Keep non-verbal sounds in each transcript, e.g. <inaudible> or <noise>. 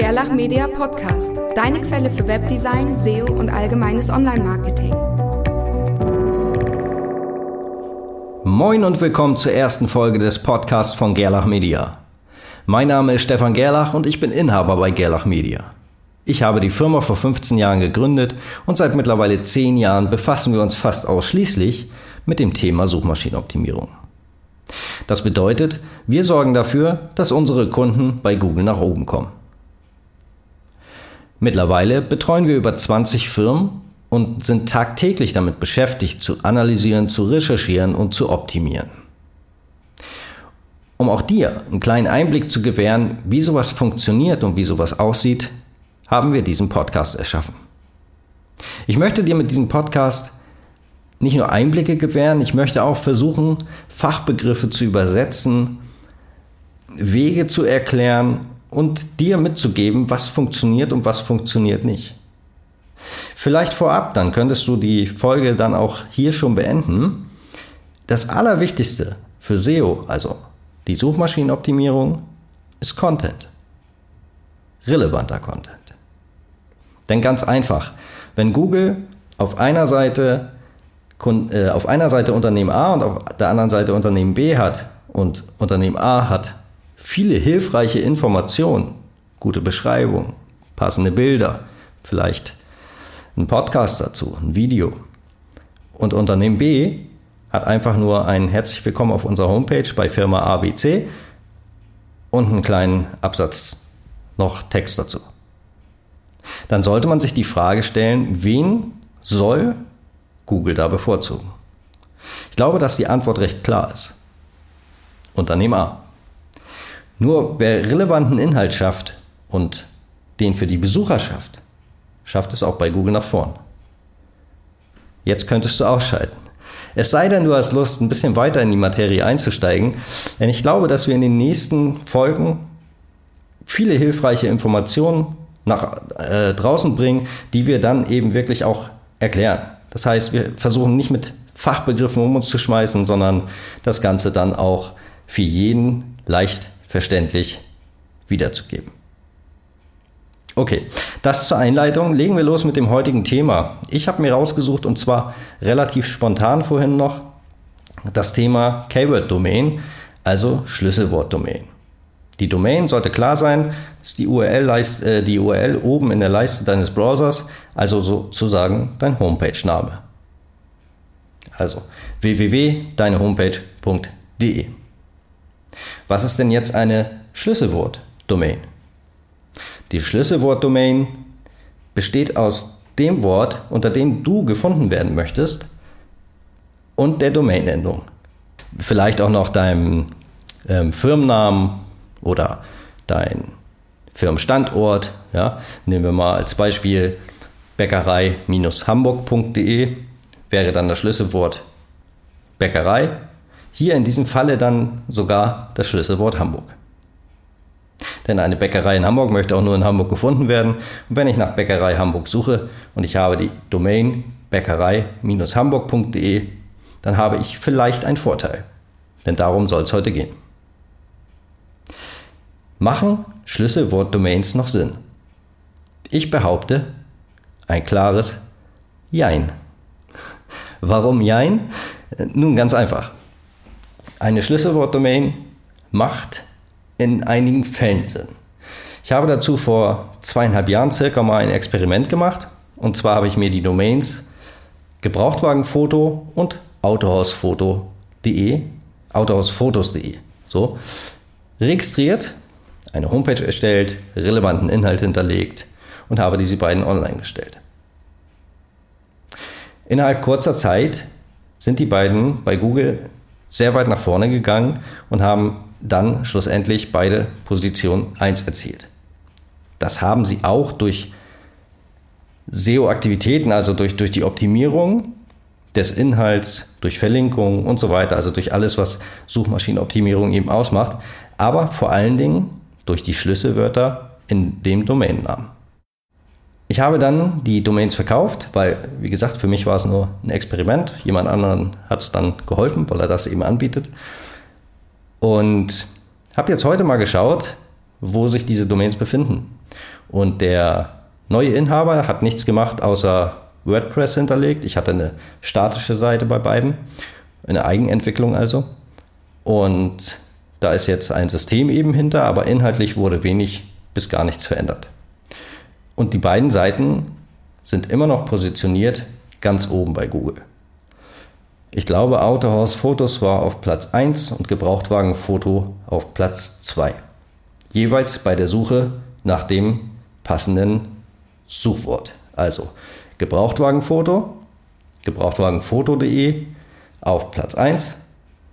Gerlach Media Podcast, deine Quelle für Webdesign, SEO und allgemeines Online-Marketing. Moin und willkommen zur ersten Folge des Podcasts von Gerlach Media. Mein Name ist Stefan Gerlach und ich bin Inhaber bei Gerlach Media. Ich habe die Firma vor 15 Jahren gegründet und seit mittlerweile 10 Jahren befassen wir uns fast ausschließlich mit dem Thema Suchmaschinenoptimierung. Das bedeutet, wir sorgen dafür, dass unsere Kunden bei Google nach oben kommen. Mittlerweile betreuen wir über 20 Firmen und sind tagtäglich damit beschäftigt, zu analysieren, zu recherchieren und zu optimieren. Um auch dir einen kleinen Einblick zu gewähren, wie sowas funktioniert und wie sowas aussieht, haben wir diesen Podcast erschaffen. Ich möchte dir mit diesem Podcast nicht nur Einblicke gewähren, ich möchte auch versuchen, Fachbegriffe zu übersetzen, Wege zu erklären und dir mitzugeben, was funktioniert und was funktioniert nicht. Vielleicht vorab, dann könntest du die Folge dann auch hier schon beenden. Das Allerwichtigste für SEO, also die Suchmaschinenoptimierung, ist Content. Relevanter Content. Denn ganz einfach, wenn Google auf einer Seite äh, auf einer Seite Unternehmen A und auf der anderen Seite Unternehmen B hat und Unternehmen A hat viele hilfreiche Informationen, gute Beschreibung, passende Bilder, vielleicht ein Podcast dazu, ein Video. Und Unternehmen B hat einfach nur ein Herzlich Willkommen auf unserer Homepage bei Firma ABC und einen kleinen Absatz noch Text dazu. Dann sollte man sich die Frage stellen, wen soll Google da bevorzugen? Ich glaube, dass die Antwort recht klar ist. Unternehmen A. Nur wer relevanten Inhalt schafft und den für die Besucher schafft, schafft es auch bei Google nach vorn. Jetzt könntest du ausschalten. Es sei denn, du hast Lust, ein bisschen weiter in die Materie einzusteigen, denn ich glaube, dass wir in den nächsten Folgen viele hilfreiche Informationen nach äh, draußen bringen, die wir dann eben wirklich auch erklären. Das heißt, wir versuchen nicht mit Fachbegriffen um uns zu schmeißen, sondern das Ganze dann auch für jeden leicht verständlich wiederzugeben. Okay, das zur Einleitung. Legen wir los mit dem heutigen Thema. Ich habe mir rausgesucht und zwar relativ spontan vorhin noch das Thema Keyword-Domain, also Schlüsselwort-Domain. Die Domain sollte klar sein, ist die URL, äh, die URL oben in der Leiste deines Browsers, also sozusagen dein Homepage-Name. Also www.deinehomepage.de. Was ist denn jetzt eine Schlüsselwort-Domain? Die Schlüsselwort-Domain besteht aus dem Wort, unter dem du gefunden werden möchtest und der Domain-Endung. Vielleicht auch noch deinem ähm, Firmennamen oder dein Firmenstandort. Ja, nehmen wir mal als Beispiel bäckerei-hamburg.de wäre dann das Schlüsselwort Bäckerei. Hier in diesem Falle dann sogar das Schlüsselwort Hamburg. Denn eine Bäckerei in Hamburg möchte auch nur in Hamburg gefunden werden. Und wenn ich nach Bäckerei Hamburg suche und ich habe die Domain bäckerei-hamburg.de, dann habe ich vielleicht einen Vorteil. Denn darum soll es heute gehen. Machen Schlüsselwortdomains noch Sinn? Ich behaupte ein klares Jein. <laughs> Warum Jein? Nun ganz einfach. Eine Schlüsselwortdomain macht in einigen Fällen Sinn. Ich habe dazu vor zweieinhalb Jahren circa mal ein Experiment gemacht. Und zwar habe ich mir die Domains Gebrauchtwagenfoto und Autohausfoto.de, Autohausfotos.de, so registriert eine Homepage erstellt, relevanten Inhalt hinterlegt und habe diese beiden online gestellt. Innerhalb kurzer Zeit sind die beiden bei Google sehr weit nach vorne gegangen und haben dann schlussendlich beide Position 1 erzielt. Das haben sie auch durch SEO-Aktivitäten, also durch, durch die Optimierung des Inhalts, durch Verlinkungen und so weiter, also durch alles, was Suchmaschinenoptimierung eben ausmacht, aber vor allen Dingen durch die Schlüsselwörter in dem Domainnamen. Ich habe dann die Domains verkauft, weil, wie gesagt, für mich war es nur ein Experiment. Jemand anderen hat es dann geholfen, weil er das eben anbietet. Und habe jetzt heute mal geschaut, wo sich diese Domains befinden. Und der neue Inhaber hat nichts gemacht, außer WordPress hinterlegt. Ich hatte eine statische Seite bei beiden, eine Eigenentwicklung also. Und da ist jetzt ein System eben hinter, aber inhaltlich wurde wenig bis gar nichts verändert. Und die beiden Seiten sind immer noch positioniert ganz oben bei Google. Ich glaube, Autohaus Fotos war auf Platz 1 und Gebrauchtwagenfoto auf Platz 2. Jeweils bei der Suche nach dem passenden Suchwort. Also Gebrauchtwagenfoto, gebrauchtwagenfoto.de auf Platz 1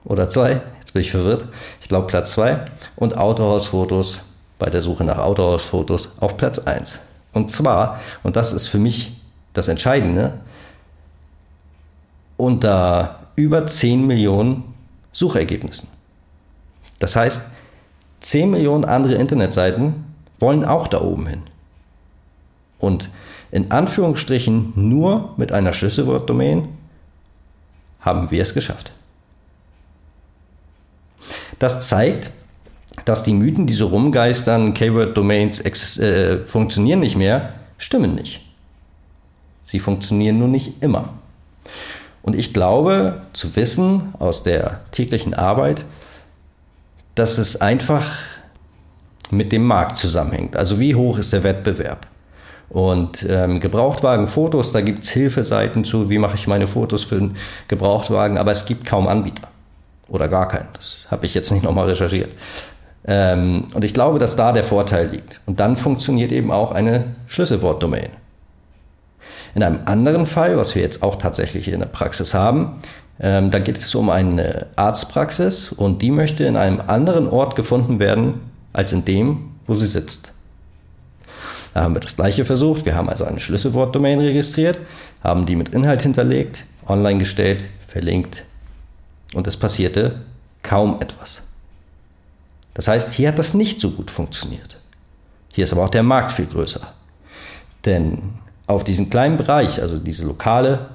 oder 2, jetzt bin ich verwirrt, ich glaube Platz 2 und Autohausfotos bei der Suche nach Autohausfotos auf Platz 1. Und zwar, und das ist für mich das Entscheidende, unter über 10 Millionen Suchergebnissen. Das heißt, 10 Millionen andere Internetseiten wollen auch da oben hin. Und in Anführungsstrichen nur mit einer Schlüsselwortdomain haben wir es geschafft. Das zeigt, dass die Mythen, die so rumgeistern, Keyword-Domains äh, funktionieren nicht mehr, stimmen nicht. Sie funktionieren nur nicht immer. Und ich glaube zu wissen aus der täglichen Arbeit, dass es einfach mit dem Markt zusammenhängt. Also wie hoch ist der Wettbewerb? Und ähm, Gebrauchtwagenfotos, da gibt es Hilfeseiten zu, wie mache ich meine Fotos für einen Gebrauchtwagen, aber es gibt kaum Anbieter. Oder gar keinen. Das habe ich jetzt nicht nochmal recherchiert. Ähm, und ich glaube, dass da der Vorteil liegt. Und dann funktioniert eben auch eine Schlüsselwortdomain. In einem anderen Fall, was wir jetzt auch tatsächlich in der Praxis haben, ähm, da geht es um eine Arztpraxis und die möchte in einem anderen Ort gefunden werden als in dem, wo sie sitzt. Da haben wir das gleiche versucht. Wir haben also eine Schlüsselwortdomain registriert, haben die mit Inhalt hinterlegt, online gestellt, verlinkt und es passierte kaum etwas. Das heißt, hier hat das nicht so gut funktioniert. Hier ist aber auch der Markt viel größer. Denn auf diesen kleinen Bereich, also diese lokale,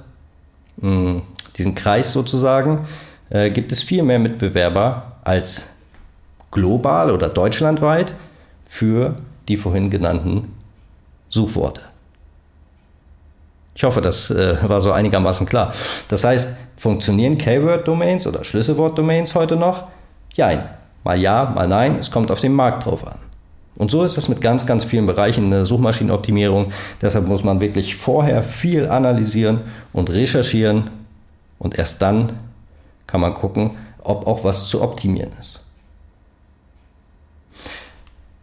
diesen Kreis sozusagen, äh, gibt es viel mehr Mitbewerber als global oder deutschlandweit für die vorhin genannten Suchworte. Ich hoffe, das äh, war so einigermaßen klar. Das heißt, funktionieren Keyword-Domains oder Schlüsselwort-Domains heute noch? Ja, mal ja, mal nein, es kommt auf den Markt drauf an. Und so ist es mit ganz, ganz vielen Bereichen der Suchmaschinenoptimierung. Deshalb muss man wirklich vorher viel analysieren und recherchieren und erst dann kann man gucken, ob auch was zu optimieren ist.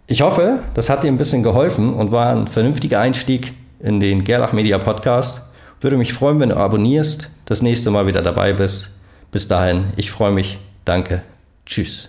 Ich hoffe, das hat dir ein bisschen geholfen und war ein vernünftiger Einstieg in den Gerlach Media Podcast. Würde mich freuen, wenn du abonnierst, das nächste Mal wieder dabei bist. Bis dahin, ich freue mich. Danke. Tschüss.